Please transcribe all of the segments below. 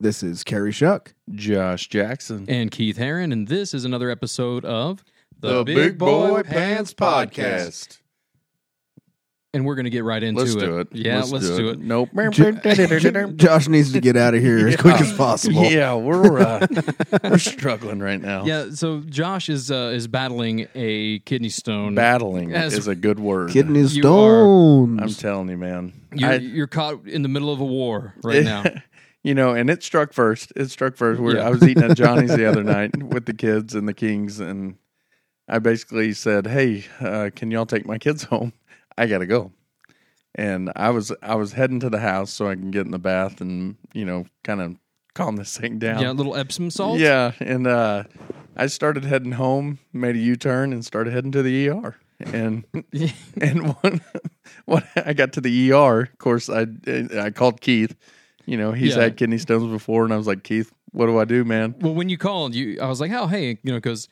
This is Carrie Shuck. Josh Jackson. and Keith Heron, and this is another episode of the Big Boy Pants Podcast. And we're going to get right into Let's it. do it. Yeah, let's, do, it. Nope. Josh needs to get out of here as quick as possible. yeah, we're uh, we're struggling right now. Yeah, so Josh is uh, is battling a kidney stone. Battling As- is a good word. Kidney You stones. I'm telling you, man. You're, I- you're caught in the middle of a war right now. You know, and it struck first. It struck first. We're, Yeah. I was eating at Johnny's the other night with the kids and the Kings, and I basically said, "Hey, uh, can y'all take my kids home? I gotta go." And I was I was heading to the house so I can get in the bath and you know kind of calm this thing down. Yeah, a little Epsom salt. Yeah, and uh, I started heading home, made a U turn, and started heading to the ER. And and when, when I got to the ER, of course, I I called Keith. You know, he's Yeah. had kidney stones before, and I was like, Keith, what do I do, man? Well, when you called, you I was like, "Oh, hey," you know, because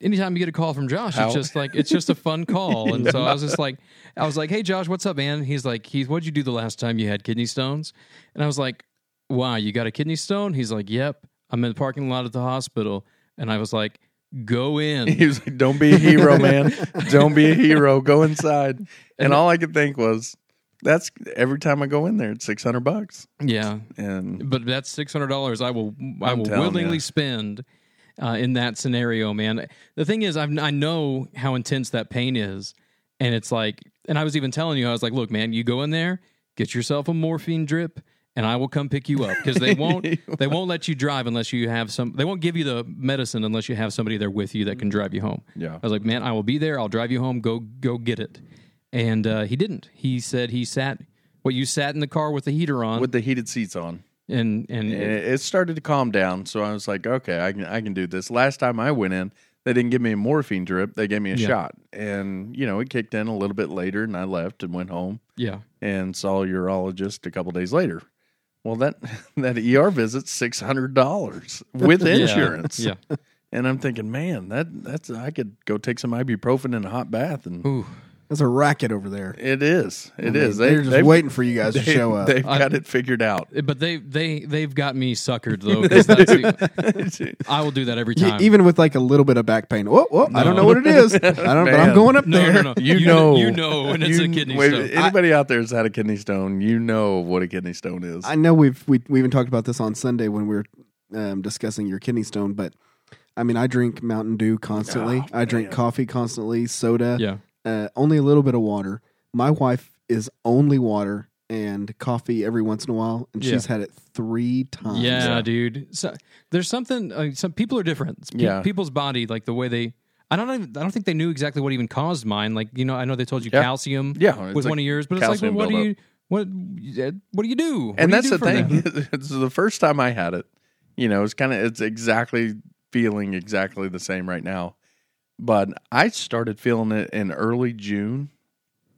anytime you get a call from Josh, it's just like it's just a fun call, and so I was just like, I was like, "Hey, Josh, what's up, man?" He's like, "Keith, what'd you do the last time you had kidney stones?" And I was like, "Wow, you got a kidney stone?" He's like, "Yep, I'm in the parking lot at the hospital," and I was like, "Go in." He was like, "Don't be a hero, man. Don't be a hero. Go inside." And all I could think was, "That's every time I go in there, it's six hundred bucks." yeah, And but that's six hundred dollars. I will I I'm will telling willingly ya. spend uh, in that scenario, man. The thing is, I've, I know how intense that pain is, and it's like, and I was even telling you, I was like, look, man, you go in there, get yourself a morphine drip. And I will come pick you up because they won't. they won't let you drive unless you have some. They won't give you the medicine unless you have somebody there with you that can drive you home. yeah, I was like, man, I will be there. I'll drive you home. Go, go get it. And uh, he didn't. He said he sat. What you sat in the car with the heater on, with the heated seats on. and and it it started to calm down. So I was like, okay, I can I can do this. Last time I went in, they didn't give me a morphine drip. They gave me a Yeah. shot, and you know it kicked in a little bit later, and I left and went home yeah, and saw a urologist a couple days later. Well, that that ER visit's six hundred dollars with Yeah. insurance. Yeah. and I'm thinking, man, that that's I could go take some ibuprofen in a hot bath, and Ooh. There's a racket over there. it is, it I is. mean, they're just waiting for you guys to show up. They've I- got it figured out. But they they they've got me suckered though. that's the- I will do that every Y- time. even with like a little bit of back pain. Whoa, whoa, I don't know what it is. I don't, but I'm going up no, there. no, no. You, You know, you know when it's a you- kidney wait, stone. Anybody out there has had a kidney stone, you know what a kidney stone is. I know we've we, we even talked about this on Sunday when we were um, discussing your kidney stone, but I mean, I drink Mountain Dew constantly. Oh, I drink coffee constantly, soda, yeah. Uh, only a little bit of water. My wife is only water and coffee every once in a while, and Yeah. she's had it three times. Yeah, Yeah. dude. So, there's something. Uh, some people are different. Pe- Yeah. people's body, like the way they. I don't. Even, I don't think they knew exactly what even caused mine. Like you know, I know they told you Yeah. calcium yeah, with it's one like- of yours, but it's like, well, calcium what do you what what do you do? What and do you that's do the for thing. it's the first time I had it. You know, it's kind of it's exactly feeling exactly the same right now. But I started feeling it in early June,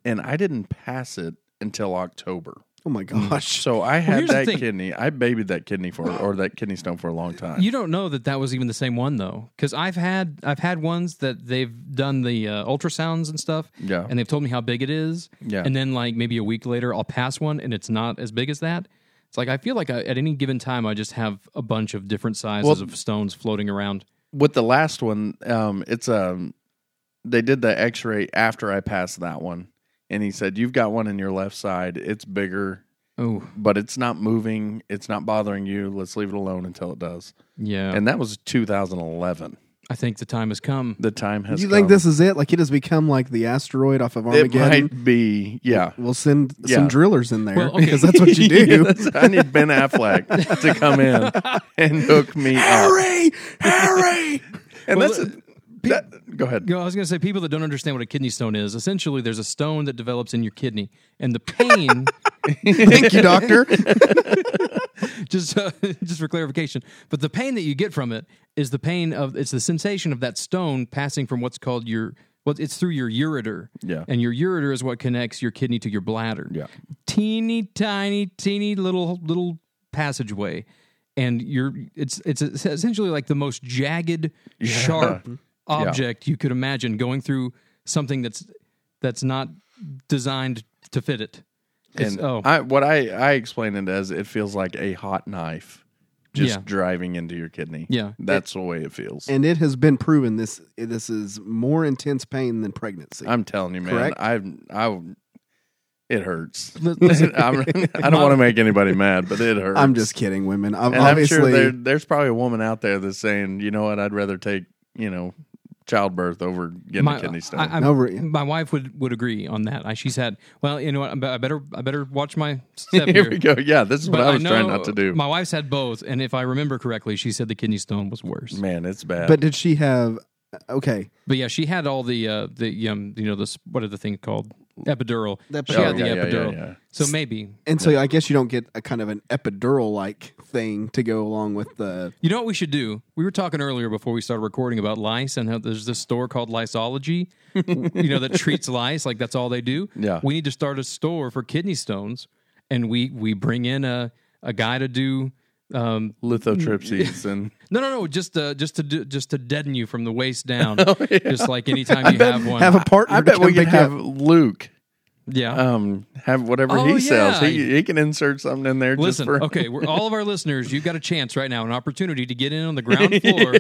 and I didn't pass it until October. Oh my gosh. So I had here's the that thing. kidney. I babied that kidney for or that kidney stone for a long time. You don't know that that was even the same one though, because I've had I've had ones that they've done the uh, ultrasounds and stuff, yeah, and they've told me how big it is, yeah. and then like maybe a week later I'll pass one and it's not as big as that. It's like I feel like I, at any given time I just have a bunch of different sizes Well- of stones floating around. With the last one, um, it's um, they did the X-ray after I passed that one, and he said you've got one in your left side. It's bigger, Oh but it's not moving. It's not bothering you. Let's leave it alone until it does. yeah, And that was 2011. I think the time has come. The time has. Do you think this is it? Like it has become like the asteroid off of Armageddon. It Armageddon? might be. Yeah. We'll send Yeah. some drillers in there Well, okay. because that's what you do. Yeah, that's- I need Ben Affleck to come in and hook me up. Harry, Harry. And Well, that's uh, that, go ahead. You know, I was going to say people that don't understand what a kidney stone is. Essentially, there's a stone that develops in your kidney, and the pain. Thank you, doctor. just uh, just for clarification, but the pain that you get from it is the pain of it's the sensation of that stone passing from what's called your well, it's through your ureter, Yeah. and your ureter is what connects your kidney to your bladder. Yeah. teeny tiny, teeny little little passageway, and you're it's it's essentially like the most jagged, sharp object you could imagine going through something that's that's not designed to fit it. It's, And oh, I, what I, I explain it as it feels like a hot knife just Yeah. driving into your kidney. Yeah. That's the way it feels. And it has been proven this this is more intense pain than pregnancy. I'm telling you, man. Correct? I I it hurts. Listen, I'm, I don't want to make anybody mad, but it hurts. I'm just kidding, women. I'm, And I'm obviously, sure there, there's probably a woman out there that's saying, you know what, I'd rather take, you know, childbirth over getting my, a kidney stone. I, I, No, re- my wife would, would agree on that. I, she's had well, you know what? I better I better watch my step Here here. we go. Yeah, this is what I was trying know not to do. My wife's had both, and if I remember correctly, she said the kidney stone was worse. Man, it's bad. but did she have? Okay, But yeah, she had all the uh, the um, you know this what are the thing called epidural. The she had the yeah, yeah, yeah, epidural. yeah. So maybe and so I guess you don't get a kind of an epidural like thing to go along with the. you know what we should do. We were talking earlier before we started recording about lice and how there's this store called Liceology, you know that treats lice like that's all they do. Yeah. we need to start a store for kidney stones, and we we bring in a a guy to do. Um, Lithotripsies and no, no, no, just uh, just to do, just to deaden you from the waist down, Oh, just like anytime you have one. Have a partner. I to bet we can pick have up. Luke yeah, um have whatever Oh, he sells. yeah. He he can insert something in there Listen, just for okay, we're, all of our listeners, you've got a chance right now, an opportunity to get in on the ground floor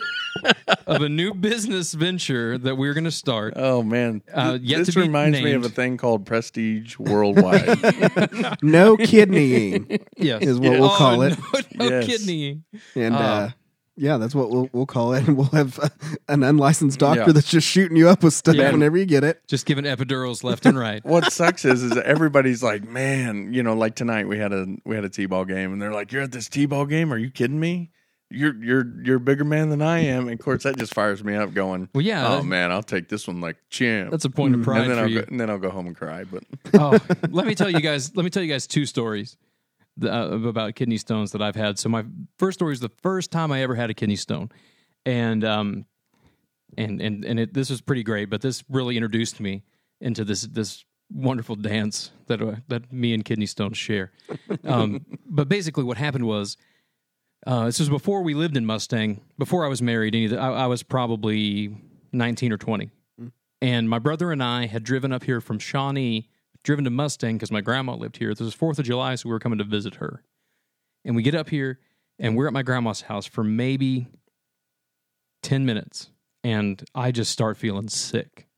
of a new business venture that we're going to start. Oh man, Uh, yet this to be reminds me of a thing called Prestige Worldwide. no kidneying, Yes, is what we'll Oh, call it. No, no Yes. kidney. and Oh. uh, yeah, that's what we'll we'll call it. And we'll have uh, an unlicensed doctor Yeah. that's just shooting you up with stuff Yeah. whenever you get it. Just giving epidurals left and right. what sucks is is everybody's like, man, you know, like tonight we had a we had a t-ball game, and they're like, you're at this t-ball game? Are you kidding me? You're you're you're a bigger man than I am. And of course, that just fires me up. Going, Well, yeah, oh man, I'll take this one like champ. that's a point of pride and then for I'll you. go, and then I'll go home and cry. But oh, let me tell you guys. Let me tell you guys two stories uh, about kidney stones that I've had. So my first story is the first time I ever had a kidney stone, and um, and and and it, this was pretty great. But this really introduced me into this this wonderful dance that uh, that me and kidney stones share. Um, but basically, what happened was. Uh, this was before we lived in Mustang. Before I was married, any I, I was probably nineteen or twenty, and my brother and I had driven up here from Shawnee, driven to Mustang because my grandma lived here. This was Fourth of July, so we were coming to visit her. And we get up here, and we're at my grandma's house for maybe ten minutes, and I just start feeling sick.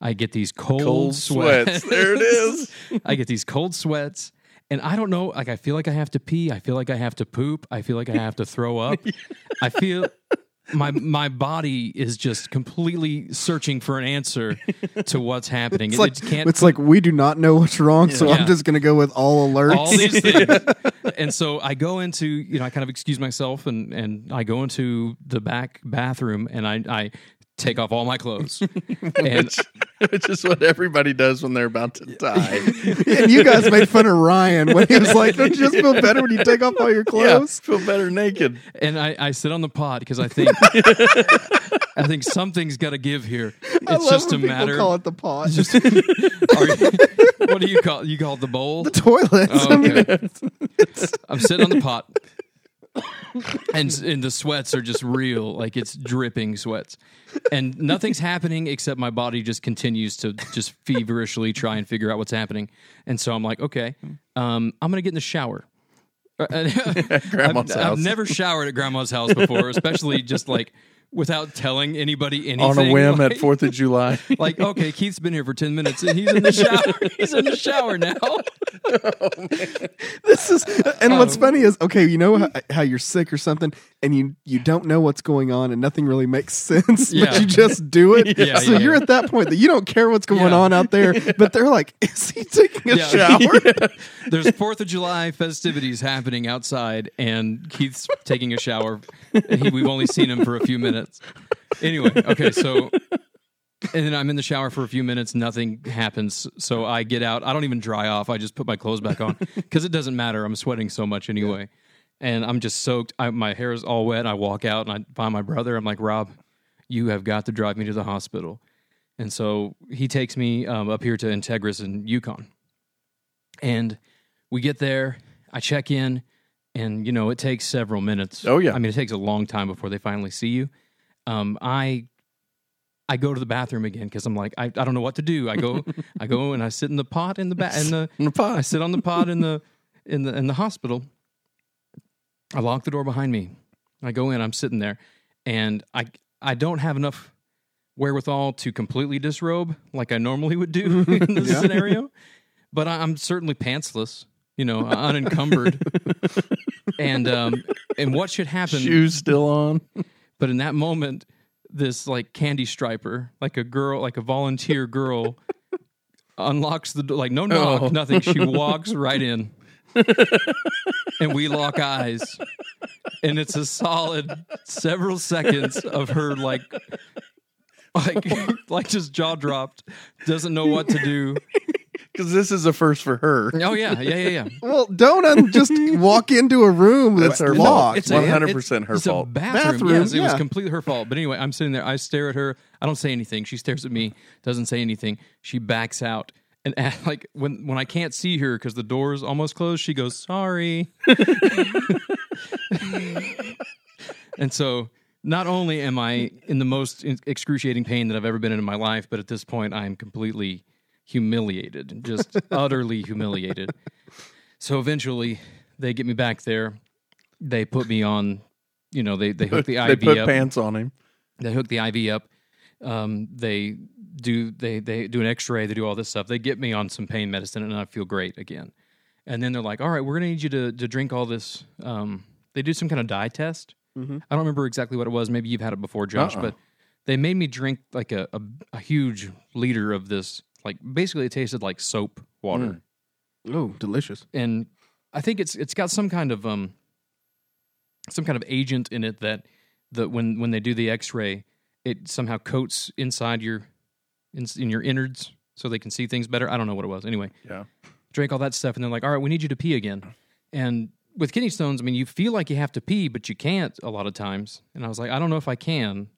I get these cold, cold sweats. sweats. there it is. I get these cold sweats. And I don't know, like I feel like I have to pee. I feel like I have to poop. I feel like I have to throw up. I feel my my body is just completely searching for an answer to what's happening. It's It- like it can't it's like we do not know what's wrong, so Yeah. I'm just going to go with all alerts. all these things. and so I go into, you know, I kind of excuse myself and and I go into the back bathroom and I I take off all my clothes. and which, which is what everybody does when they're about to die. and you guys made fun of Ryan when he was like, "Don't you just feel better when you take off all your yeah, clothes?" feel better naked. and I, I sit on the pod because I think I think something's got to give here. I It's love just a when people matter. Call it the pot, it's just, are you- what do you call you call it the bowl? the toilet. Oh, okay. I'm sitting on the pot, and and the sweats are just real, like it's dripping sweats, and nothing's happening except my body just continues to just feverishly try and figure out what's happening, and so I'm like, okay, um, I'm gonna get in the shower. Grandma's I've, house. I've never showered at grandma's house before, especially just like without telling anybody anything. on a whim like, at Fourth of July. like, okay, Keith's been here for ten minutes and he's in the shower. he's in the shower now. Oh, this is, and what's Oh. funny is, okay, you know how, how you're sick or something, and you you don't know what's going on, and nothing really makes sense, Yeah. but you just do it. Yeah, so yeah, you're at that point that you don't care what's going on out there, but they're like, "Is he taking a shower?" There's Fourth of July festivities happening outside, and Keith's taking a shower. He, we've only seen him for a few minutes. Anyway, okay, so and then I'm in the shower for a few minutes. Nothing happens, so I get out. I don't even dry off. I just put my clothes back on because it doesn't matter. I'm sweating so much anyway, and I'm just soaked. I, my hair is all wet. I walk out and I find my brother. I'm like, Rob, you have got to drive me to the hospital. And so he takes me um, up here to Integris in Yukon. And we get there, I check in, and you know, it takes several minutes. Oh, yeah. I mean, it takes a long time before they finally see you. Um, I I go to the bathroom again because I'm like, I, I don't know what to do. I go I go and I sit in the pot in the ba- in the In the pot. I sit on the pot in the in the in the hospital. I lock the door behind me. I go in. I'm sitting there, and I I don't have enough wherewithal to completely disrobe like I normally would do in this Yeah. scenario. But I, I'm certainly pantsless, you know, unencumbered. and um, and what should happen? Shoes still on. But in that moment, this like candy striper, like a girl, like a volunteer girl, unlocks the door. Like no knock, Oh. nothing. She walks right in, and we lock eyes. And it's a solid several seconds of her like, like, like just jaw dropped, doesn't know what to do. Because this is a first for her. Oh yeah, yeah, yeah, yeah. Well, don't un- just walk into a room That's her locked. It's 100% her it's fault. A bathroom. Bathroom, Yes, it was completely her fault. But anyway, I'm sitting there. I stare at her. I don't say anything. She stares at me. Doesn't say anything. She backs out. And like when when I can't see her because the door's almost closed, she goes sorry. and so not only am I in the most excruciating pain that I've ever been in in my life, but at this point I am completely humiliated, just utterly humiliated. So eventually they get me back there. They put me on, you know, they they hook the IV. they put up. pants on him. They hook the IV up. Um, they do they they do an X-ray. They do all this stuff. They get me on some pain medicine, and I feel great again. And then they're like, "All right, we're gonna need you to to drink all this." Um, they do some kind of dye test. Mhm. I don't remember exactly what it was. Maybe you've had it before, Josh, Uh-uh. but they made me drink like a, a a huge liter of this. Like basically, it tasted like soap water Mm. oh, delicious. and I think it's it's got some kind of um some kind of agent in it that that when when they do the X-ray, it somehow coats inside your in, in your innards so they can see things better. I don't know what it was. Anyway, Yeah. drank all that stuff, and they're like, "All right, we need you to pee again." And with kidney stones, I mean, you feel like you have to pee, but you can't a lot of times. And I was like, "I don't know if I can."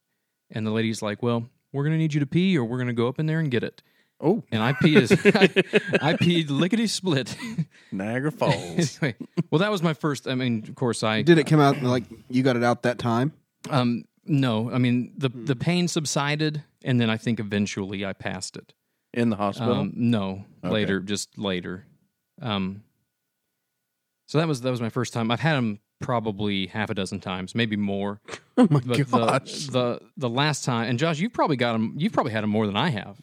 And the lady's like, "Well, we're gonna need you to pee, or we're gonna go up in there and get it." Oh, And I peed, as, I, I peed lickety split. Niagara Falls. anyway, well, that was my first. I mean, of course, I Did it come out like you got it out that time? um no. I mean, the Hmm. the pain subsided, and then I think eventually I passed it. In the hospital. Um, no, Okay. later, just later. Um, so that was that was my first time. I've had them probably half a dozen times, maybe more. Oh my But gosh! the the the last time, and Josh, you've probably got them. You've probably had them more than I have.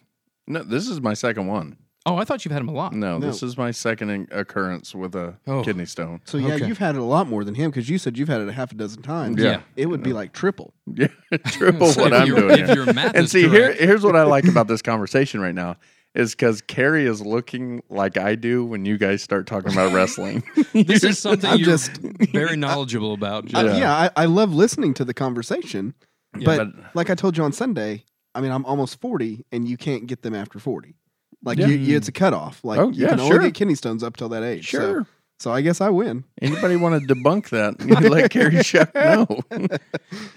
No, this is my second one. Oh, I thought you've had him a lot. No, No. this is my second in- occurrence with a Oh. kidney stone. so yeah, okay. you've had it a lot more than him because you said you've had it a half a dozen times. Yeah. it would be like triple. Yeah, triple So what if I'm your- doing. if here. your math and is see, here, correct. here's what I like about this conversation right now is because Carrie is looking like I do when you guys start talking about wrestling. This is something I'm you're just- very knowledgeable about. I- Josh. yeah, I, I love listening to the conversation, Yeah, but, but- like I told you on Sunday, I mean I'm almost forty, and you can't get them after forty. Like Yeah. you, you, it's a cutoff. Like Oh, you yeah, can sure. only get kidney stones up till that age. So- Sure. So, I guess I win. Anybody want to debunk that? Let Carrie Shuck know.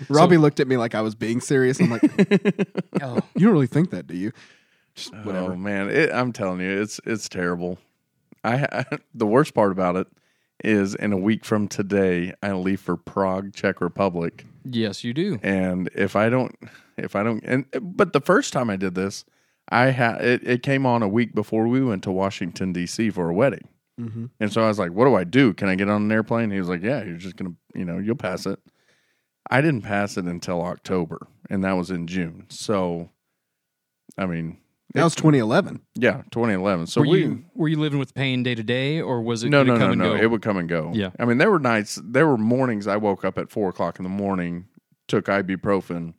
Robbie looked at me like I was being serious. I'm like, Oh, you don't really think that, do you? Just Oh man, it, I'm telling you, it's it's terrible. I ha- the worst part about it is in a week from today, I leave for Prague, Czech Republic, yes, you do. and if I don't, if I don't, and but the first time I did this, I had it, it came on a week before we went to Washington D.C. for a wedding, Mhm. and so I was like, "What do I do? Can I get on an airplane?" He was like, "Yeah, you're just gonna, you know, you'll pass it." I didn't pass it until October, and that was in June. So, I mean, That was 2011. yeah, 2011. So were we you were you living with pain day to day, or was it no no come no and no go? it would come and go. Yeah. I mean there were nights, there were mornings I woke up at four o'clock in the morning, took ibuprofen,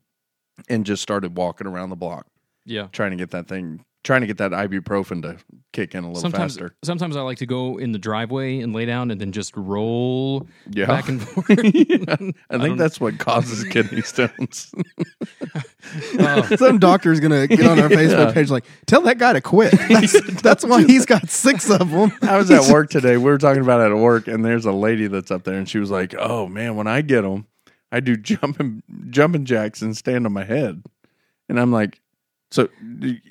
and just started walking around the block yeah. trying to get that thing, trying to get that ibuprofen to kick in a little Sometimes, faster. sometimes I like to go in the driveway and lay down and then just roll Yeah, back and forth. I don't- think um, that's what causes kidney stones. Oh, Some doctor's gonna get on our Facebook Yeah. page like, tell that guy to quit. That's, that's why he's got six of them. I was at work today. We were talking about it at work, and there's a lady that's up there, and she was like, "Oh man, when I get them, I do jumping jumping jacks and stand on my head," and I'm like, "So,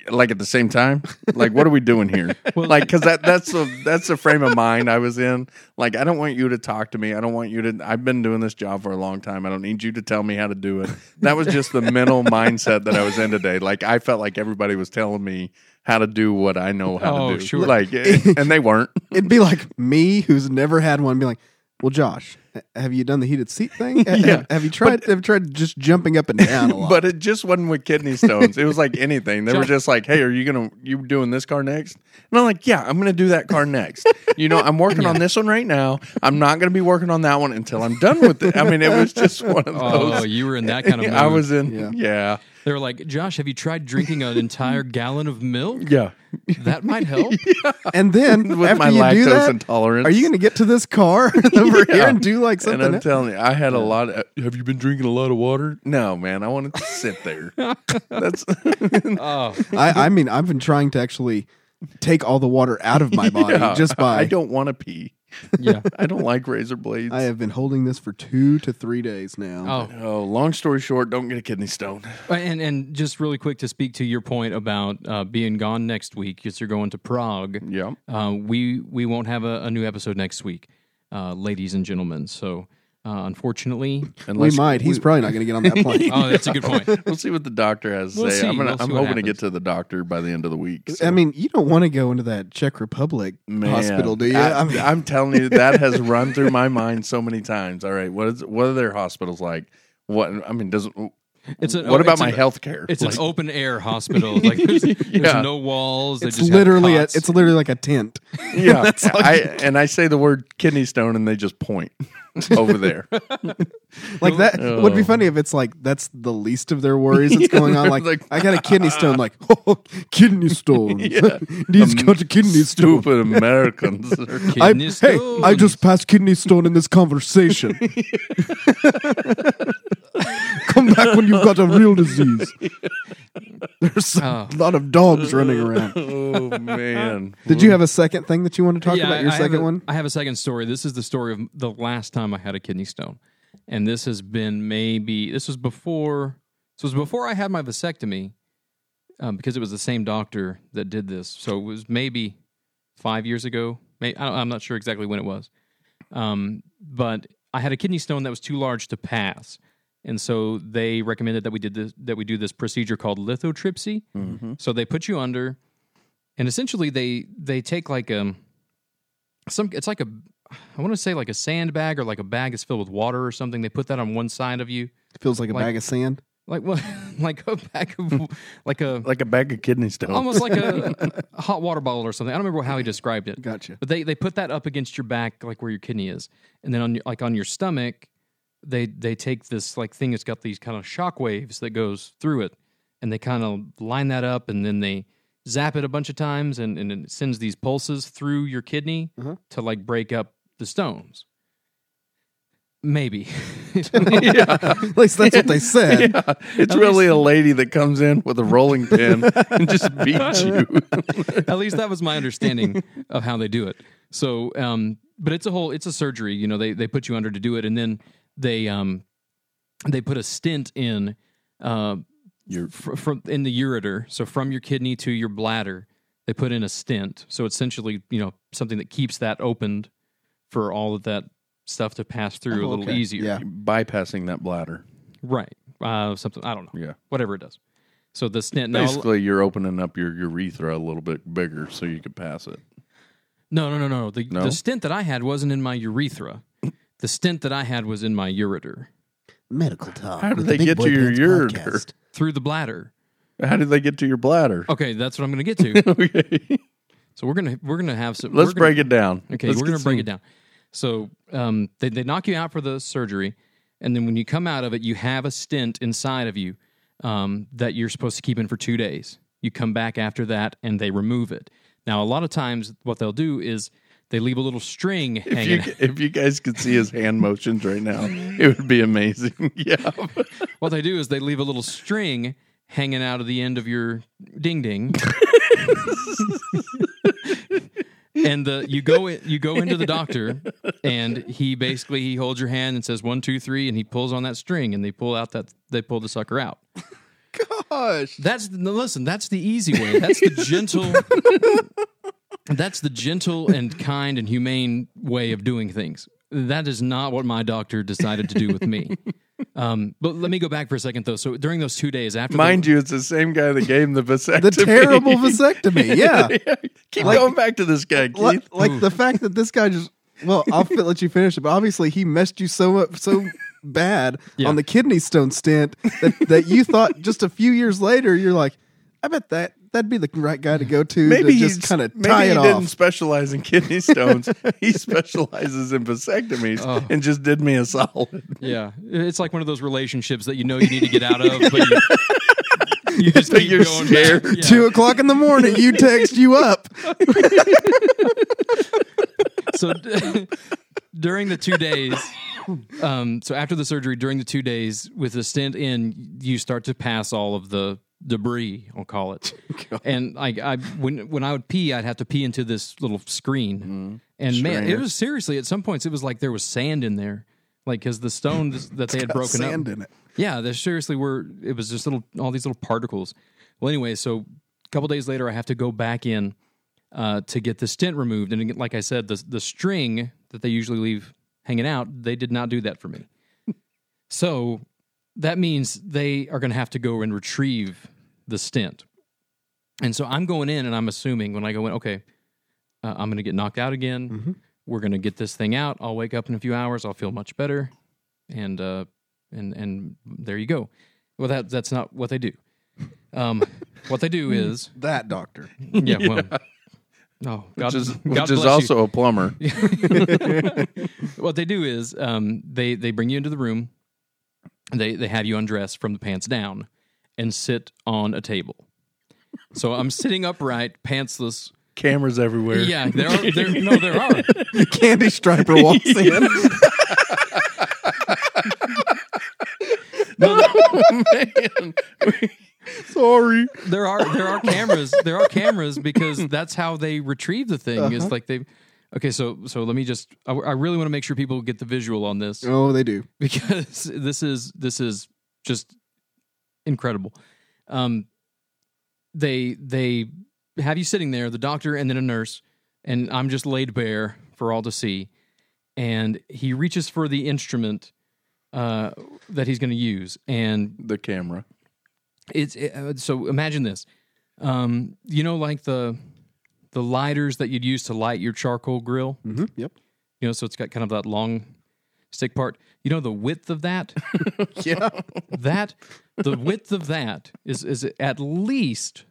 like at the same time, like what are we doing here? Well- like, because that that's the that's the frame of mind I was in. Like, I don't want you to talk to me. I don't want you to. I've been doing this job for a long time. I don't need you to tell me how to do it. That was just the mental mindset that I was in today. Like, I felt like everybody was telling me." How to do what I know how Oh, to do, sure. like, eh, and they weren't. It'd be like me, who's never had one, be like, well, Josh, Have you done the heated seat thing? Yeah. Have, have you tried? have you tried just jumping up and down a lot? But it just wasn't with kidney stones. It was like anything. They were just like, "Hey, are you gonna you doing this car next?" And I'm like, "Yeah, I'm gonna do that car next." You know, I'm working on this one right now. I'm not gonna be working on that one until I'm done with it. I mean, it was just one of oh, those. Oh, you were in that kind of mood. I was in. Yeah. Yeah, They were like, Josh, have you tried drinking an entire gallon of milk? yeah. That might help. and then With after my you do lactose that, intolerance, are you going to get to this car over here and do like something? And? I'm else? telling you, I had a lot. Of, have you been drinking a lot of water? No, man. I wanted to sit there. That's Oh, I, I mean, I've been trying to actually take all the water out of my body Yeah, just by. I don't want to pee. Yeah. I don't like razor blades. I have been holding this for two to three days now. Oh, Oh, long story short, don't get a kidney stone. and and just really quick to speak to your point about uh, being gone next week because you're going to Prague. Yeah. Uh, we we won't have a, a new episode next week, uh, ladies and gentlemen. So uh, unfortunately, we might. He's probably not going to get on that plane. oh, that's a good point. we'll see what the doctor has to We'll say. see. I'm gonna. We'll see I'm what hoping to happens. get to the doctor by the end of the week. so- I mean, you don't want to go into that Czech Republic Man, hospital, do you? I, I mean, am telling you, that has run through my mind so many times. All right, what is what are their hospitals like? What I mean, doesn't It's a, what about it's my an- health care? It's Like, an open air hospital. Like there's, there's no walls. It's just literally a, it's literally like a tent. yeah. That's all I and I say the word kidney stone, and they just point over there. Like that oh. would be Oh. funny if it's like that's the least of their worries that's going on. Like, Like- I got a kidney stone. Like oh, kidney stones. Yeah. He's got a kidney stone. Stupid Americans. I, Kidney hey, I just passed kidney stone in this conversation. Come back when you've got a real disease. There's a Oh. lot of dogs running around. oh man. Did you have a second thing that you want to talk Yeah, about? Your I have second a- one? I have a second story. This is the story of the last time I had a kidney stone, and this has been maybe this was before. This was before I had my vasectomy, um, because it was the same doctor that did this. So it was maybe five years ago. May I don't, I'm not sure exactly when it was, um, but I had a kidney stone that was too large to pass, and so they recommended that we did this that we do this procedure called lithotripsy. Mhm. So they put you under, and essentially they they take like um some it's like a I want to say like a sandbag or like a bag is filled with water or something. They put that on one side of you, It Feels like a like- bag of sand. like what like a bag of like a Like a bag of kidney stones. almost like a, a hot water bottle or something. I don't remember how he described it. Gotcha. But they they put that up against your back, like where your kidney is, and then on your, like on your stomach, they they take this like thing that's got these kind of shock waves that goes through it, and they kind of line that up, and then they zap it a bunch of times, and and it sends these pulses through your kidney Uh-huh. to like break up the stones. Maybe. yeah. At least that's what they said. Yeah, it's At really a lady that comes in with a rolling pin and just beats you. At least that was my understanding of how they do it. So, um, but it's a whole, it's a surgery. You know, they they put you under to do it, and then they um, they put a stent in, uh, You're fr- from in the ureter. So from your kidney to your bladder, they put in a stent. So essentially, you know, something that keeps that opened for all of that stuff to pass through a Oh, little okay. easier. Yeah. bypassing that bladder. Right. Uh, something I don't know. Yeah. Whatever it does. So the stent. Now, Basically, you're opening up your urethra a little bit bigger so you could pass it. No, no, no, no. The, No? the stent that I had wasn't in my urethra. The stent that I had was in my ureter Medical talk. How did they the get to your ureter? podcast. through the bladder. How did they get to your bladder? Okay, that's what I'm going to get to. okay. so we're gonna we're gonna have some. Let's gonna- break it down. Okay, Let's we're gonna break some- it down. So um, they they knock you out for the surgery, and then when you come out of it, you have a stent inside of you um, that you're supposed to keep in for two days. You come back after that, and they remove it. Now, a lot of times, what they'll do is they leave a little string If hanging. you, if you guys could see his hand motions right now, it would be amazing. yeah. what they do is they leave a little string hanging out of the end of your ding ding. and the you go in, you go into the doctor and he basically he holds your hand and says one two three and he pulls on that string and they pull out that they pull the sucker out. Gosh. That's listen. That's the easy way. That's the gentle. That's the gentle and kind and humane way of doing things. That is not what my doctor decided to do with me. Um, but let me go back for a second though. So during those two days after, Mind the, you, it's the same guy that gave him the vasectomy. The terrible vasectomy. Yeah. Keep Like- going back to this guy, Keith. like, like the fact that this guy just Well, I'll let you finish it, but obviously he messed you so up, so bad Yeah. on the kidney stone stent that, that you thought just a few years later you're like, I bet that that'd be the right guy to go to Maybe to he's just kind of maybe tie he it didn't specialize in kidney stones. he specializes in vasectomies Oh. and just did me a solid. Yeah, it's like one of those relationships that you know you need to get out of, but you, you just But keep you're going scared. back. Yeah. Two o'clock in the morning, you text you up. so d- during the two days um so after the surgery during the two days with the stent in you start to pass all of the debris i'll call it and like i when when i would pee i'd have to pee into this little screen and man it was seriously at some points it was like there was sand in there like because the stones that they had broken sand up in it. yeah, there seriously were. It was just little, all these little particles. Well, anyway, so a couple days later, I have to go back in uh, to get the stent removed, and like I said, the the string that they usually leave hanging out, they did not do that for me. so that means they are going to have to go and retrieve the stent, and so I'm going in, and I'm assuming when I go in, okay, uh, I'm going to get knocked out again. We're going to get this thing out. I'll wake up in a few hours. I'll feel much better, and uh, and and there you go. Well, that that's not what they do. Um, what they do is, That doctor. yeah, well, no, God, Which is, God which is bless you. also a plumber. what they do is um, they they bring you into the room. They they have you undress from the pants down and sit on a table. So I'm sitting upright, pantsless. Cameras everywhere. Yeah, there are there, no there are. Candy Striper walks in. No, man. Sorry. there are there are cameras there are cameras because that's how they retrieve the thing is uh-huh. like they okay so so let me just I, I really want to make sure people get the visual on this Oh, they do. because this is this is just incredible. Um they they have you sitting there the doctor and then a nurse and i'm just laid bare for all to see. And he reaches for the instrument uh that he's going to use and The camera. it's it, uh, so imagine this. Um you know like the the lighters that you'd use to light your charcoal grill? Hmm Yep. you know so it's got kind of that long stick part. You know the width of that? Yeah. that the width of that is is at least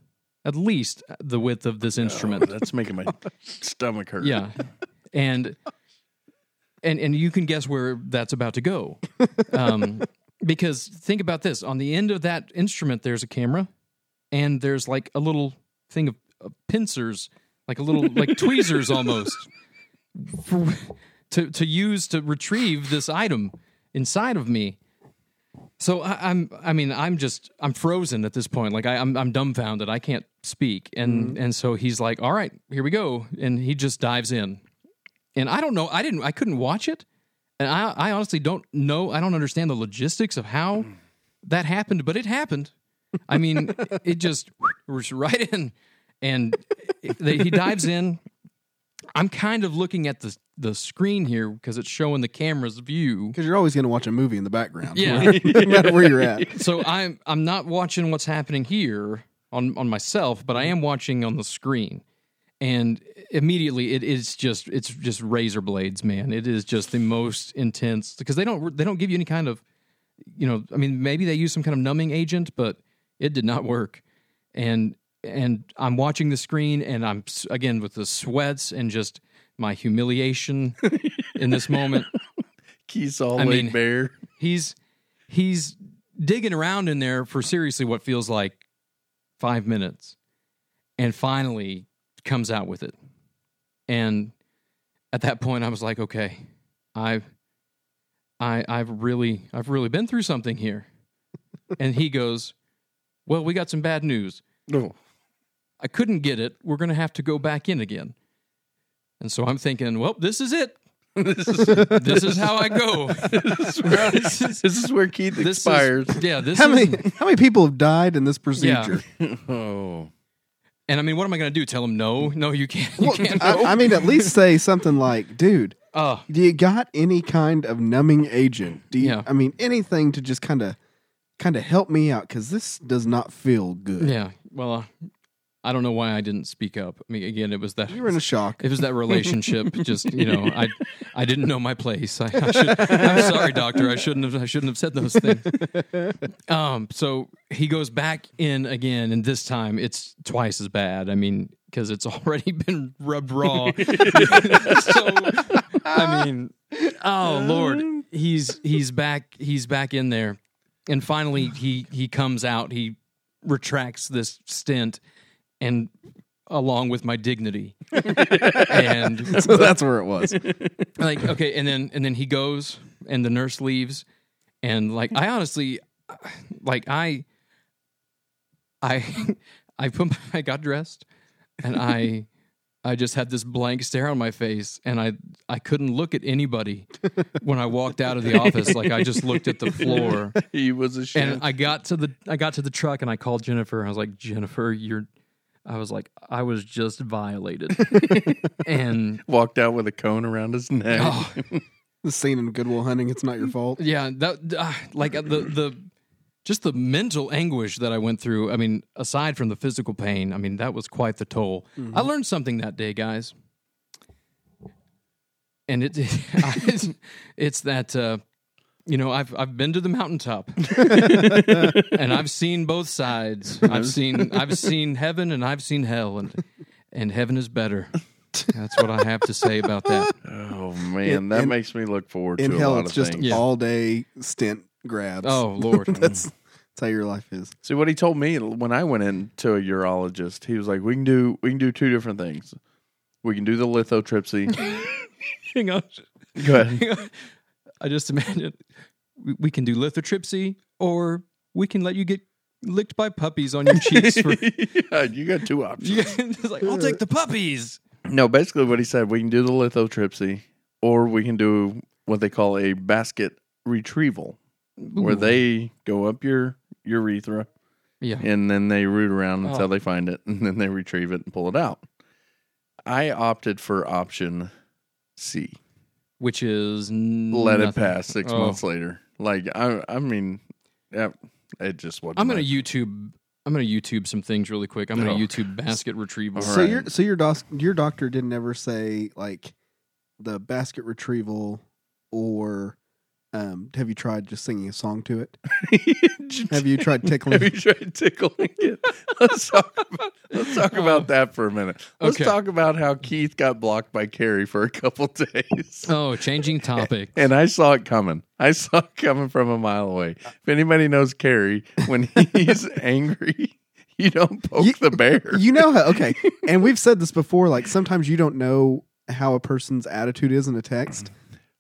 at least the width of this instrument. That's making my stomach hurt. yeah. And and and you can guess where that's about to go. Um because think about this. On the end of that instrument there's a camera and there's like a little thing of, of pincers like a little like tweezers almost to to use to retrieve this item inside of me so I, I'm, I mean, I'm just, I'm frozen at this point. Like I, I'm, I'm dumbfounded. I can't speak. And mm-hmm. and so he's like, "All right, here we go," and he just dives in. And I don't know. I didn't. I couldn't watch it. And I, I honestly don't know. I don't understand the logistics of how that happened, but it happened. I mean, it just was right in, and they, he dives in. I'm kind of looking at the the screen here because it's showing the camera's view. Because you're always going to watch a movie in the background. Yeah. no matter where you're at. so I'm I'm not watching what's happening here on on myself, but I am watching on the screen. And immediately it is just it's just razor blades, man. It is just the most intense because they don't they don't give you any kind of you know, I mean maybe they use some kind of numbing agent, but it did not work. And and I'm watching the screen and I'm again with the sweats and just my humiliation in this moment Keys all I laid mean- bare. he's he's digging around in there for seriously what feels like five minutes and finally comes out with it and at that point i was like okay i've i i've really i've really been through something here and he goes well we got some bad news No. I couldn't get it we're going to have to go back in again and so i'm thinking well this is it this, is, this is how i go this, is, this is where Keith this expires. is yeah this How is many how many people have died in this procedure? oh. And I mean, what am I going to do? Tell him no? No, you can't. You Well, can't. I, I mean, at least say something like, "Dude, Oh, do you got any kind of numbing agent? Do you? Yeah. I mean, anything to just kind of kind of help me out because this does not feel good." yeah. Well, uh, I don't know why I didn't speak up. I mean, again, it was that You were in a shock. it was that relationship. just you know, I I didn't know my place. I, I should, I'm sorry, doctor. I shouldn't have. I shouldn't have said those things. Um. So he goes back in again, and this time it's twice as bad. I mean, because it's already been rubbed raw. so I mean, oh lord, he's he's back. He's back in there, and finally he he comes out. He retracts this stent, and along with my dignity, and so that's where it was. like okay and then and then he goes and the nurse leaves. And like i honestly like i i i put i got dressed and i i just had this blank stare on my face and i i couldn't look at anybody when i walked out of the office. Like i just looked at the floor. He was a shit. and i got to the i got to the truck and i called jennifer. I was like jennifer you're i was like i was just violated and Walked out with a cone around his neck. oh, The scene in Good Will Hunting. It's not your fault. Yeah, that uh, like uh, the the just the mental anguish that I went through. I mean, aside from the physical pain, I mean that was quite the toll. I learned something that day, guys, and it it's, it's that uh, you know I've I've been to the mountaintop and I've seen both sides. I've seen I've seen heaven and I've seen hell, and and heaven is better. That's what I have to say about that. Oh man, In- that in- makes me look forward In to a hell, lot it's of just things. Yeah. all day stent grabs. Oh Lord, that's that's how your life is. See what he told me when I went into a urologist. He was like, "We can do we can do two different things. We can do the lithotripsy. hang on. Go ahead. I just imagine we, can do lithotripsy, or we can let you get licked by puppies on your cheeks. For, yeah, you got two options. it's like, I'll take the puppies. No, basically what he said, we can do the lithotripsy, or we can do what they call a basket retrieval, where they go up your urethra Yeah. and then they root around until Oh. they find it, and then they retrieve it and pull it out. I opted for option C. Which is Let it pass six Oh. months later. Like I, I mean, yeah, it just wasn't. I'm gonna my- YouTube. I'm gonna YouTube some things really quick. I'm gonna Oh. YouTube basket retrieval. So right. your so your doc, your doctor didn't ever say like the basket retrieval or um, have you tried just singing a song to it? Have you tried tickling? Have you tried tickling it? Let's talk about let's talk about that for a minute. Let's Okay. talk about how Keith got blocked by Carrie for a couple days. Oh, changing topic. And I saw it coming. I saw it coming from a mile away. If anybody knows Carrie, when he's angry, you don't poke You- the bear. you know how okay, and we've said this before. Like sometimes you don't know how a person's attitude is in a text.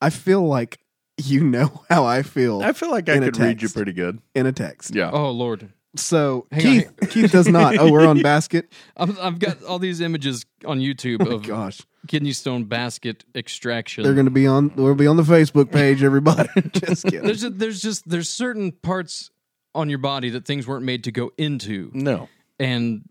I feel like you know how I feel I feel like I In a could read you text. pretty good. in a text. Yeah. Oh Lord, So Hang Keith Keith does not. Oh, we're on basket. I'm, I've got all these images on YouTube Oh, of gosh, kidney stone basket extraction. they're going to be on. We'll be on the Facebook page. Everybody, just kidding. there's just, there's just there's certain parts on your body that things weren't made to go into, No. and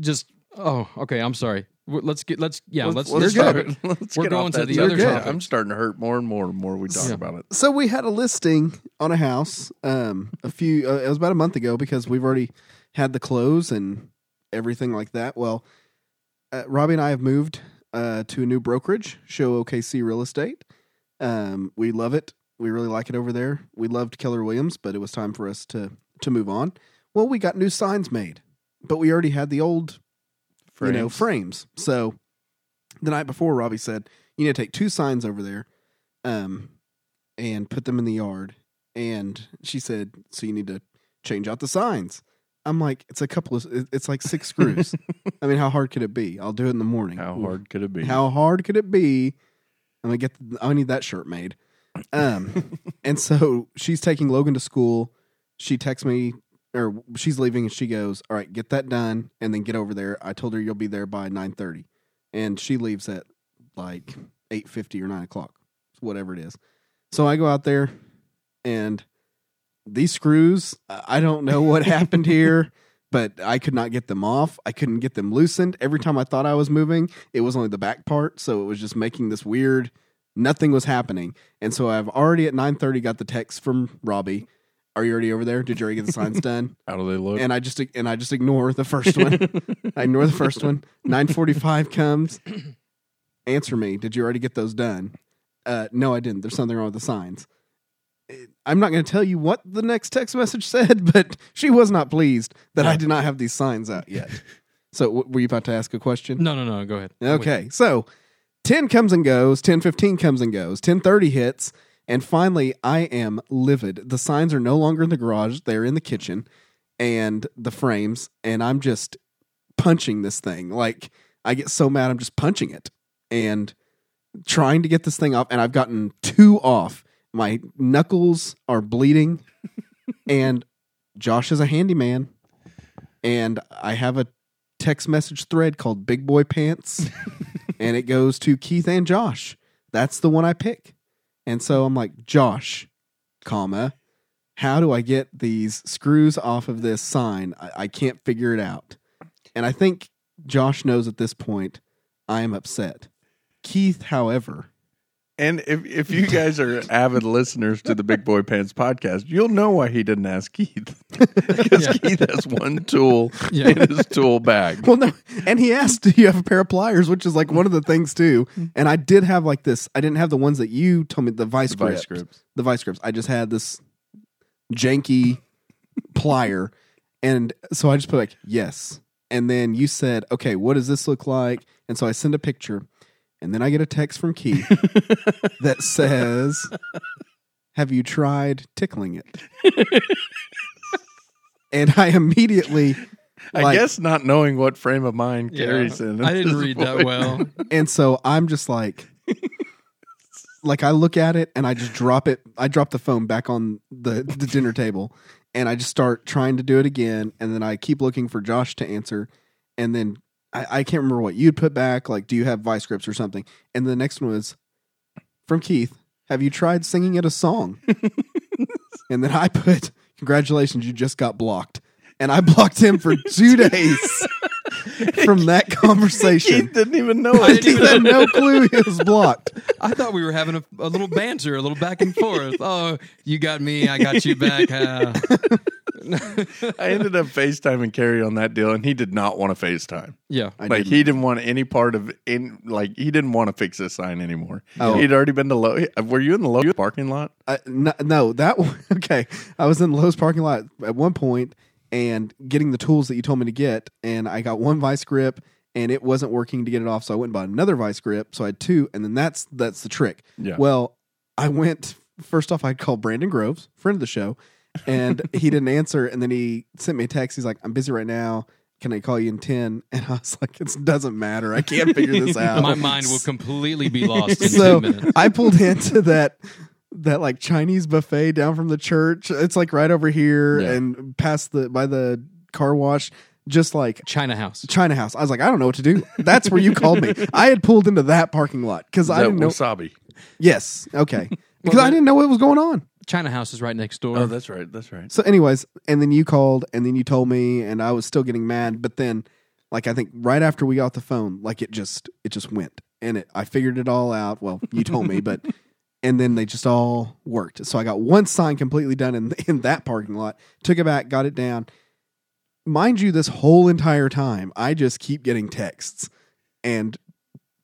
just oh okay, I'm sorry. W- Let's get let's yeah let's, let's, You're start, let's We're get going off to that the subject. other Yeah, topics. I'm starting to hurt more and more the more we talk Yeah. about it. So we had a listing on a house um, a few. Uh, it was about a month ago because we've already had the close and everything like that. Well, uh, Robbie and I have moved uh, to a new brokerage, Show OKC Real Estate. Um, we love it. We really like it over there. We loved Keller Williams, but it was time for us to to move on. Well, we got new signs made, but we already had the old you know frames. So the night before, Robbie said, "You need to take two signs over there, um, and put them in the yard." And she said, "So you need to change out the signs." I'm like, "It's a couple of, it's like six screws. I mean, how hard could it be? I'll do it in the morning. How hard could it be? How hard could it be? I'm gonna get. The, I need that shirt made. Um, and so she's taking Logan to school. She texts me, or she's leaving, and she goes, "All right, get that done, and then get over there." I told her you'll be there by nine thirty, and she leaves at like eight fifty or nine o'clock, whatever it is. So I go out there, and these screws. I don't know what happened here. But I could not get them off. I couldn't get them loosened. Every time I thought I was moving, it was only the back part, so it was just making this weird. Nothing was happening, and so I've already at nine thirty got the text from Robbie. "Are you already over there? Did you already get the signs done?" How do they look? and I just and I just ignore the first one. I ignore the first one. Nine forty five comes. Answer me. Did you already get those done? Uh, no, I didn't. There's something wrong with the signs. Eh, I'm not going to tell you what the next text message said, but she was not pleased that I did not have these signs out yet. So, w- were you about to ask a question? No, no, no. Go ahead. Okay, so 10 comes and goes, 10 15 comes and goes, 10 30 hits, and finally I am livid. The signs are no longer in the garage, they're in the kitchen and the frames, and I'm just punching this thing. Like, I get so mad, I'm just punching it and trying to get this thing off, and I've gotten two off. My knuckles are bleeding, and Josh is a handyman, and I have a text message thread called Big Boy Pants, and it goes to Keith and Josh. That's the one I pick. And so I'm like, Josh, comma, how do I get these screws off of this sign? I, I can't figure it out. And I think Josh knows at this point I am upset. Keith, however, And if if you guys are avid listeners to the Big Boy Pants podcast, you'll know why he didn't ask Keith. because Yeah. Keith has one tool Yeah. in his tool bag. well, no, and he asked, "Do you have a pair of pliers?" Which is like one of the things too. Mm-hmm. And I did have like this. I didn't have the ones that you told me the vice The vice grips. grips. The vice grips. I just had this janky plier, and so I just put like yes. And then you said, "Okay, what does this look like?" And so I send a picture, and then I get a text from Keith that says, "Have you tried tickling it?" and I immediately I like- guess not knowing what frame of mind Yeah. Carrie's in. I didn't his read that well. And so I'm just like, like I look at it and I just drop it. I drop the phone back on the, the dinner table and I just start trying to do it again. And then I keep looking for Josh to answer. And then I, I can't remember what you'd put back. Like, do you have vice grips or something? And the next one was from Keith. Have you tried singing it a song? and then I put, congratulations, you just got blocked. And I blocked him for two days from that conversation. Keith didn't even know I it. didn't He had no clue he was blocked. I thought we were having a, a little banter, a little back and forth. Oh, you got me, I got you back. Uh, I ended up FaceTiming Carrie on that deal, and he did not want to FaceTime. yeah. I like didn't. he didn't want any part of in like he didn't want to fix this sign anymore. Oh. He'd already been to low. Were you in the Lowe's parking lot? Uh, I, no, no, that one. Okay, I was in the Lowe's parking lot at one point and getting the tools that you told me to get, and I got one vice grip, and it wasn't working to get it off, so I went and bought another vice grip. So I had two, and then that's that's the trick. Yeah. Well, I went first off. I called Brandon Groves, friend of the show, and he didn't answer. And then he sent me a text. He's like, "I'm busy right now. Can I call you in 10? And I was like, "It doesn't matter. I can't figure this out." My mind will completely be lost in so 10 minutes. I pulled into that that like Chinese buffet down from the church. It's like right over here Yeah. and past the by the car wash, just like China House. China House. I was like, I don't know what to do. That's where you called me. I had pulled into that parking lot because I That didn't know. wasabi. Yes, okay, because I didn't know what was going on. China House is right next door. Oh, that's right. That's right. So, anyways, and then you called, and then you told me, and I was still getting mad. But then, like, I think right after we got the phone, like it just it just went, and it I figured it all out. Well, you told me, but and then they just all worked. So I got one sign completely done in in that parking lot. Took it back, got it down. Mind you, this whole entire time, I just keep getting texts and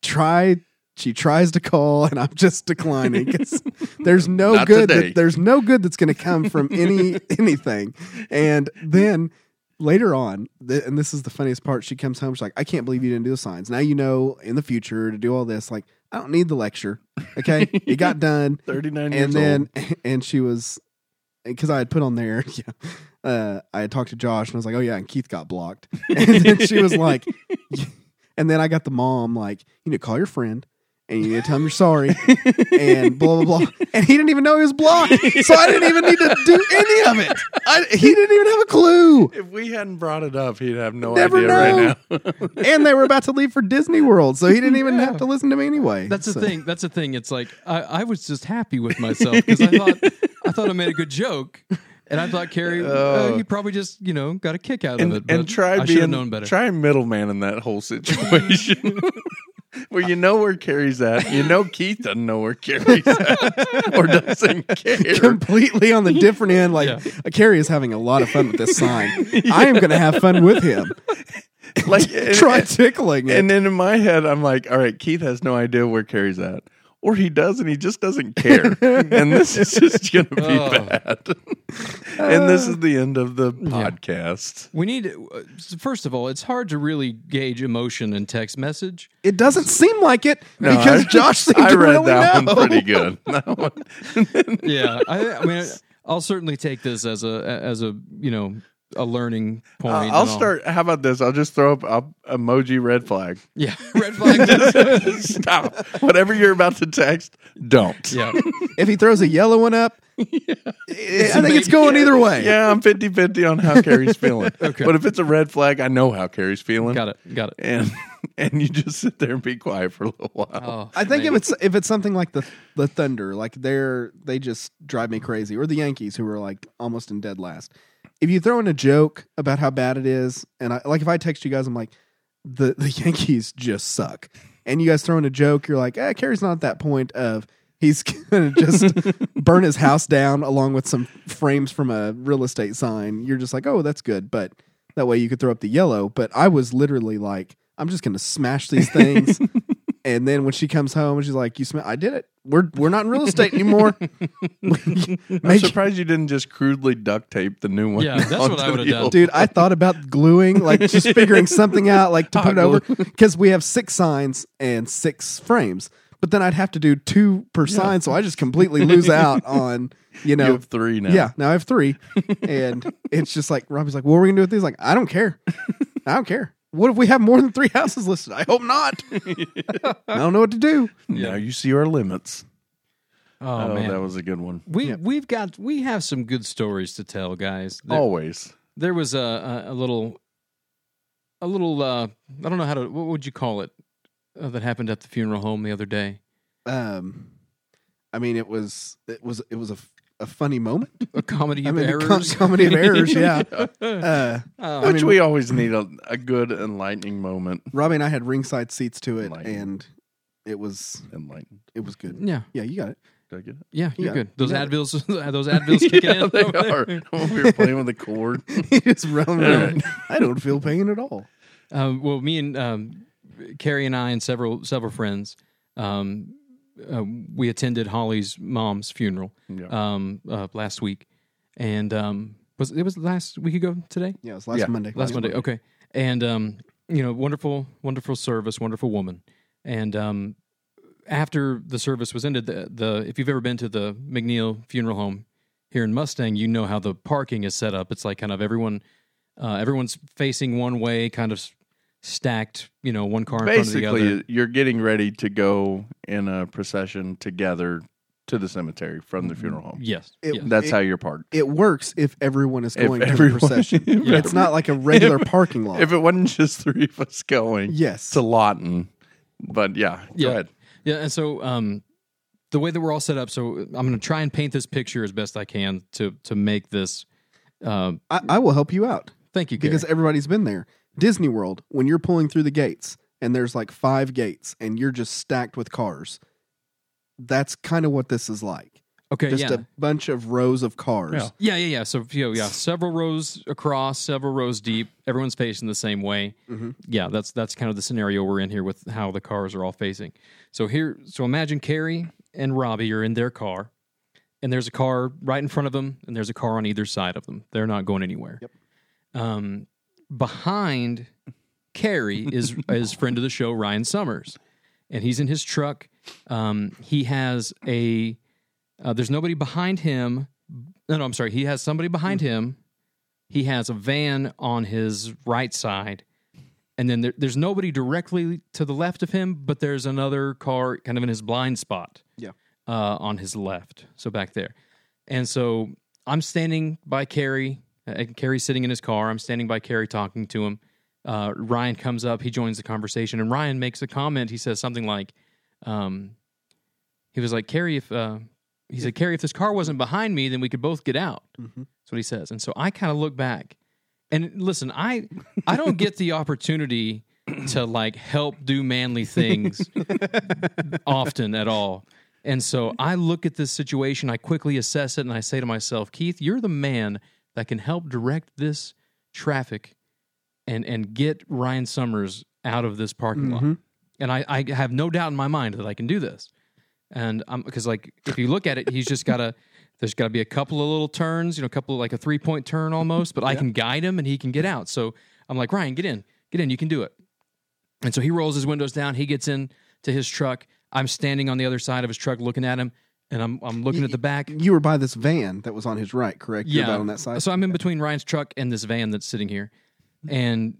try. She tries to call, and I'm just declining 'cause there's no good. That, there's no good that's going to come from any anything. And then later on, th- and this is the funniest part, she comes home. She's like, "I can't believe you didn't do the signs. Now you know in the future to do all this. Like, I don't need the lecture. Okay, it got done." Thirty nine years and then old. and she was because I had put on there, yeah. Uh, I had talked to Josh and I was like, "Oh yeah," and Keith got blocked, and then she was like, and then I got the mom like, "You need to call your friend." And you need to tell him you're sorry, and blah blah blah. And he didn't even know he was blocked, so I didn't even need to do any of it. I, he didn't even have a clue. If we hadn't brought it up, he'd have no Never idea know. right now. And they were about to leave for Disney World, so he didn't even Yeah. have to listen to me anyway. That's the thing. That's the thing. It's like I, I was just happy with myself because I thought I thought I made a good joke, and I thought Carrie, uh, Oh. he probably just you know got a kick out and of it. and but try I being known better. try middleman in that whole situation. Well, you know where Carrie's at. You know Keith doesn't know where Carrie's at or doesn't care. completely on the different end. Like Yeah. Carrie is having a lot of fun with this sign. I am going to have fun with him. Like and, Try and, tickling it. and then in my head, I'm like, all right, Keith has no idea where Carrie's at. Or he does and he just doesn't care. and this is just going to be Oh. bad. and this is the end of the podcast. We need, uh, first of all, it's hard to really gauge emotion in text message. it doesn't seem like it No, because I- Josh seemed I to read really that know. one pretty good. One- Yeah, I, I mean, I'll certainly take this as a as a you know a learning point. Uh, I'll start. How about this? I'll just throw up a emoji red flag. Yeah, red flag. Stop. Whatever you're about to text, don't. yeah, If he throws a yellow one up, I think it's going either way. Yeah, I'm 50 50 on how Carrie's feeling. Okay. But if it's a red flag, I know how Carrie's feeling. got it, got it. And and you just sit there and be quiet for a little while. Oh, I think man. if it's if it's something like the the Thunder, like they're they just drive me crazy, or the Yankees who are like almost in dead last. If you throw in a joke about how bad it is, and I like if I text you guys, I'm like, the the Yankees just suck, and you guys throw in a joke, you're like, eh, Carrie's not at that point of he's gonna just burn his house down along with some frames from a real estate sign. You're just like, oh, that's good, but that way you could throw up the yellow. But I was literally like, I'm just gonna smash these things. And then when she comes home, and she's like, "You smell? I did it. We're we're not in real estate anymore." I'm Make- surprised you didn't just crudely duct tape the new one. Yeah, that's what I onto would've the done. old- Dude, I thought about gluing, like just figuring something out, like to Hot put it over, because we have six signs and six frames. But then I'd have to do two per sign, so I just completely lose out on, you You know, have three now. yeah. Now I have three, and it's just like Robbie's like, "What are we gonna do with these?" Like, I don't care. I don't care. What if we have more than three houses listed? I hope not. I don't know what to do. Now you see our limits. Oh, Oh, man, that was a good one. we Yeah. we've got we have some good stories to tell, guys. There, Always. there was a, a a little a little uh I don't know how to what would you call it uh, that happened at the funeral home the other day. Um, I mean, it was it was it was a, a funny moment. A comedy I of mean, errors. com- comedy of errors. Yeah. Uh, Oh, Which mean- we always need a, a good enlightening moment. Robbie and I had ringside seats to it, and it was Enlightened. it was good. yeah, Yeah, you got it. Did I get it? yeah, you're Yeah, good. Those you got Advils, those Advils kicking yeah, in. they are. When we were playing with the cord. Just rolling All around. I don't feel pain at all. Um, well, me and um, Carrie and I and several several friends, um, uh, we attended Holly's mom's funeral Yeah. um, uh, last week, and um, was it was last week ago today? Yeah, it was last Yeah, Monday. Last Monday, okay. And um, you know, wonderful, wonderful service, wonderful woman. And um, after the service was ended, the, the if you've ever been to the McNeil Funeral Home here in Mustang, you know how the parking is set up. It's like kind of everyone, uh, everyone's facing one way, kind of s- stacked. You know, one car in front of the other. Basically, you're getting ready to go in a procession together to the cemetery from the funeral home. Yes, It- yes. That's It- how you're parked. It works if everyone is If going to everyone- the procession. if It's not like a regular parking lot. If it wasn't just three of us going yes. to Lawton, but yeah, go Yeah. ahead. Yeah, and so um, the way that we're all set up, so I'm going to try and paint this picture as best I can to to make this. Uh, I, I will help you out thank you, Gary. because everybody's been there. Disney World, when you're pulling through the gates and there's like five gates and you're just stacked with cars, that's kind of what this is like. okay, Just yeah. a bunch of rows of cars. Yeah. Yeah, yeah, yeah. So you know, yeah, several rows across, several rows deep. Everyone's facing the same way. Mhm. Yeah, that's that's kind of the scenario we're in here with how the cars are all facing. So here, so imagine Carrie and Robbie are in their car, and there's a car right in front of them, and there's a car on either side of them. They're not going anywhere. Yep. Um, behind Carrie is is friend of the show Ryan Summers, and he's in his truck. Um, he has a uh, there's nobody behind him. No, no, I'm sorry. He has somebody behind him. He has a van on his right side. And then there, there's nobody directly to the left of him, but there's another car kind of in his blind spot. Yeah. Uh, on his left. So back there. And so I'm standing by Carrie. Uh, Carrie's sitting in his car. I'm standing by Carrie talking to him. Uh, Ryan comes up. He joins the conversation. And Ryan makes a comment. He says something like, um, he was like, Carrie, if uh, he said, Carrie, if this car wasn't behind me, then we could both get out. Mhm. That's what he says. And so I kind of look back and listen, I I don't get the opportunity to like help do manly things often at all. And so I look at this situation, I quickly assess it, and I say to myself, Keith, you're the man that can help direct this traffic and and get Ryan Summers out of this parking lot. Mhm. And I, I have no doubt in my mind that I can do this. And I'm because like if you look at it, he's just gotta there's gotta be a couple of little turns, you know, a couple of like a three point turn almost, but I can guide him and he can get out. So I'm like, Ryan, get in, get in, you can do it. And so he rolls his windows down, he gets in to his truck. I'm standing on the other side of his truck looking at him, and I'm I'm looking at the back. You were by this van that was on his right, correct? You're about on that side. So I'm in between Ryan's truck and this van that's sitting here, and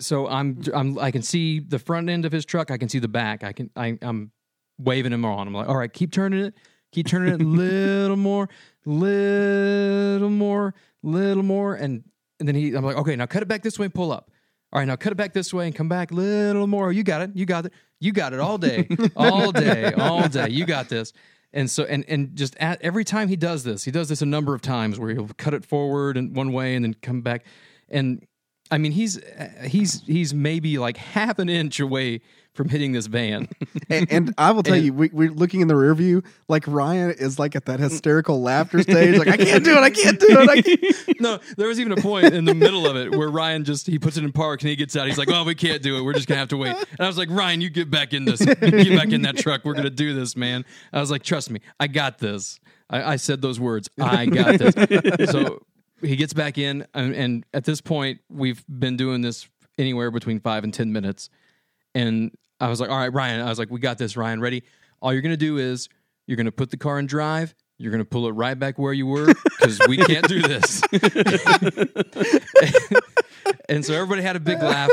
so I'm mm-hmm. I'm I can see the front end of his truck. I can see the back. I can I, I'm waving him on. I'm like, all right, keep turning it, keep turning it a little more, little more, little more, and and then he I'm like, okay, now cut it back this way and pull up. All right, now cut it back this way and come back a little more. You got it. You got it. You got it all day, all day, all day. You got this. And so, and and just at every time he does this, he does this a number of times where he'll cut it forward in one way and then come back. And I mean, he's uh, he's he's maybe like half an inch away from hitting this van. and, and I will tell And- you, we, we're looking in the rear view. Like Ryan is like at that hysterical laughter stage. Like I can't do it. I can't do it. I can't. no, there was even a point in the middle of it where Ryan just he puts it in park and he gets out. He's like, "Oh, we can't do it. We're just gonna have to wait." And I was like, "Ryan, you get back in this. Get back in that truck. We're gonna do this, man." I was like, "Trust me, I got this." I, I said those words. I got this. so he gets back in, and, and at this point, we've been doing this anywhere between five and ten minutes. And I was like, "All right, Ryan." I was like, "We got this, Ryan. Ready? All you're gonna do is you're gonna put the car in drive." You're going to pull it right back where you were because we can't do this. and so everybody had a big laugh.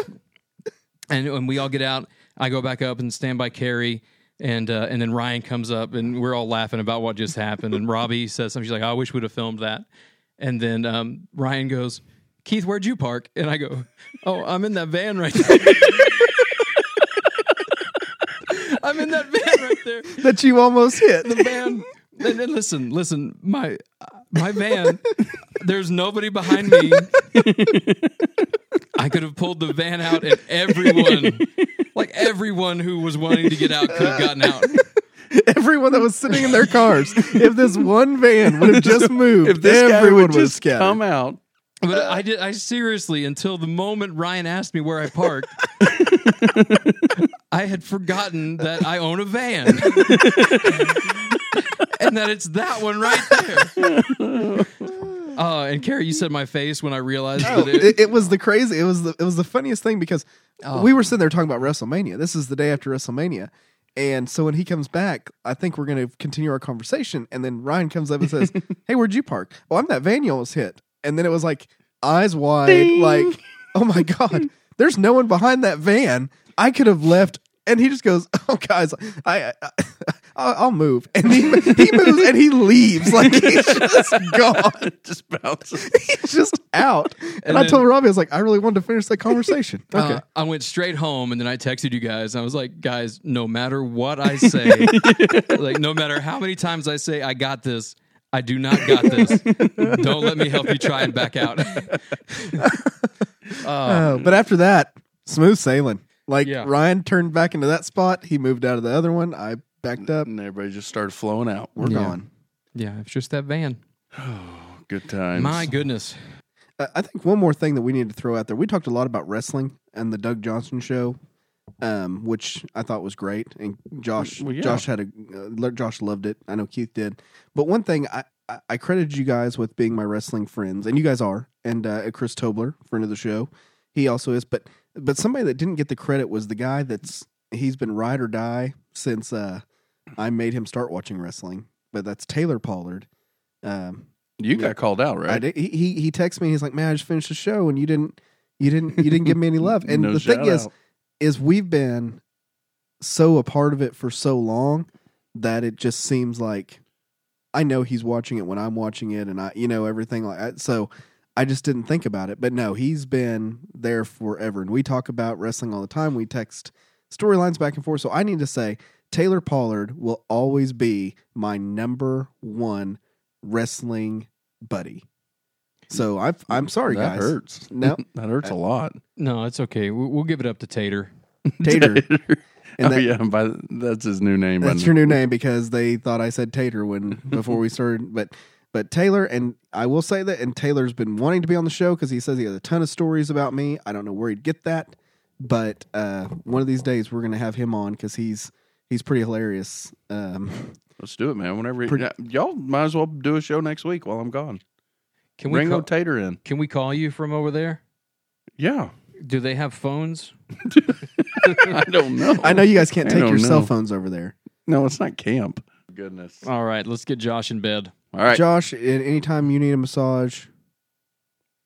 And when we all get out, I go back up and stand by Carrie. And uh, and then Ryan comes up and we're all laughing about what just happened. And Robbie says something. She's like, "I wish we'd have filmed that." And then um, Ryan goes, "Keith, where'd you park?" And I go, "Oh, I'm in that van right there. I'm in that van right there." That you almost hit. the van. And, and listen, listen, my my van. There's nobody behind me. I could have pulled the van out, and everyone, like everyone who was wanting to get out, could have gotten out. Everyone that was sitting in their cars. If this one van would have just moved, If this everyone would would have just scattered. come out, But I did. I seriously, until the moment Ryan asked me where I parked, I had forgotten that I own a van, and that it's that one right there. Oh, and Carrie, you said my face when I realized that it, it, it was the crazy. It was the it was the funniest thing because Oh. we were sitting there talking about WrestleMania. This is the day after WrestleMania, and so when he comes back, I think we're going to continue our conversation. And then Ryan comes up and says, "Hey, where'd you park? Oh, I'm that van you almost hit." And then it was like eyes wide, Ding. like, "Oh my god, there's no one behind that van. I could have left." And he just goes, "Oh, guys, I, I I'll, I'll move." And he he moves and he leaves like he's just gone. just bounces. He's just out. And, And I then- told Robbie, I was like, I really wanted to finish that conversation. Okay. Uh, I went straight home and then I texted you guys. I was like, guys, no matter what I say, like no matter how many times I say I got this, I do not got this. Don't let me help you try and back out. Uh, but after that, smooth sailing. Like Yeah. Ryan turned back into that spot. He moved out of the other one. I backed up. and everybody just started flowing out. We're Yeah. gone. yeah, it's just that van. Oh, good times. My goodness. I think one more thing that we need to throw out there. We talked a lot about wrestling and the Doug Johnson show, um, which I thought was great. And Josh, Well, yeah. Josh had a, uh, Josh loved it. I know Keith did. But one thing I, I, I credited you guys with being my wrestling friends, and you guys are. And uh, Chris Tobler, friend of the show, he also is. But but somebody that didn't get the credit was the guy that's he's been ride or die since uh, I made him start watching wrestling. But that's Taylor Pollard. Um, You got called out, right? I did, he he texted me. He's like, "Man, I just finished the show, and you didn't, you didn't, you didn't give me any love." And No the thing shout is, is we've been so a part of it for so long that it just seems like I know he's watching it when I'm watching it, and I, you know, everything like that. So I just didn't think about it. But no, he's been there forever, and we talk about wrestling all the time. We text storylines back and forth. So I need to say, Taylor Pollard will always be my number one wrestling buddy. So mm, I, I'm sorry, that guys. That hurts. No. that hurts a uh, lot. No, it's okay. We- We'll give it up to Tater. Tater. And oh that- yeah, by, that's his new name. That's isn't your new name because they thought I said Tater when before we started. But but Taylor and I will say that, and Taylor's been wanting to be on the show because he says he has a ton of stories about me. I don't know where he'd get that, but uh, one of these days we're gonna have him on because he's he's pretty hilarious. Um, Let's do it, man. Whenever Pretty- yeah, y'all might as well do a show next week while I'm gone. Can we Bring call, old Tater in. can we call you from over there? Yeah, Do they have phones? I don't know. I know you guys can't I take don't your cell phones over there, No, it's not camp. Goodness. All right, let's get Josh in bed. All right, Josh. Anytime you need a massage,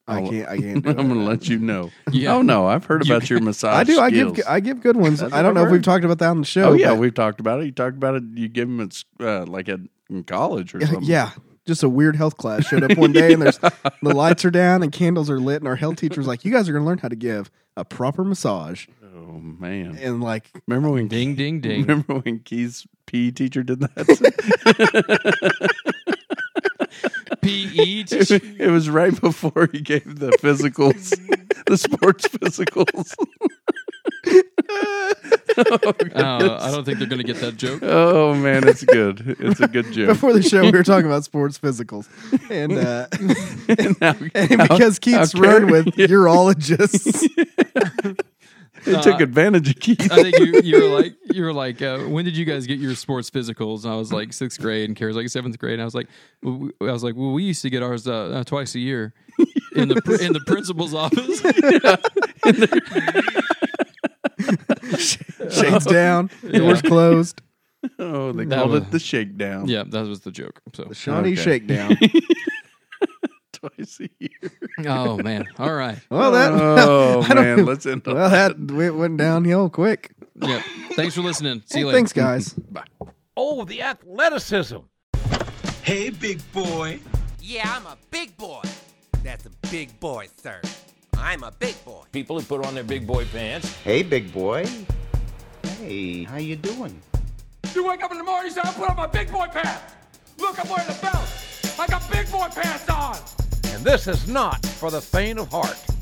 I I'll- can't. I can't. I'm going to let you know. Yeah. Oh no, I've heard about your massage. I do. I skills. give. I give good ones. I don't know if we've talked about that on the show. Oh yeah, but- we've talked about it. You talked about it. You give them at uh, like at in college or something. yeah. Just a weird health class showed up one day and there's the lights are down and candles are lit and our health teacher's like, "You guys are going to learn how to give a proper massage." Oh man. And like, Remember when Ding, ding, ding. Remember when Keith's PE teacher did that? PE. it, it was right before he gave the physicals, the sports physicals. Oh, I don't think they're going to get that joke. Oh man, it's good. It's a good joke. before the show, we were talking about sports physicals, and uh, Now- and how- because Keith's how run with Yeah. urologists, they took advantage of Keith. I think you, you were like, you were like, uh, when did you guys get your sports physicals? And I was like sixth grade, and Kara's like seventh grade. And I was like, well, I was like, well, we used to get ours uh, uh, twice a year in the in the principal's office. shades down, doors closed. Oh, they That called was- it the shakedown. yeah, that was the joke. So, The Shawnee Okay. shakedown. twice a year. oh man, all right, Well, that oh I man, let's end. well that went, went downhill quick. yeah. Thanks for listening. See you later. thanks, guys. Bye. Oh, the athleticism. Hey, big boy. Yeah, I'm a big boy. That's a big boy, sir. I'm a big boy. People who put on their big boy pants. Hey, big boy. Hey, how you doing? You wake up in the morning, you say, I put on my big boy pants. Look, I'm wearing a belt. I got big boy pants on. And this is not for the faint of heart.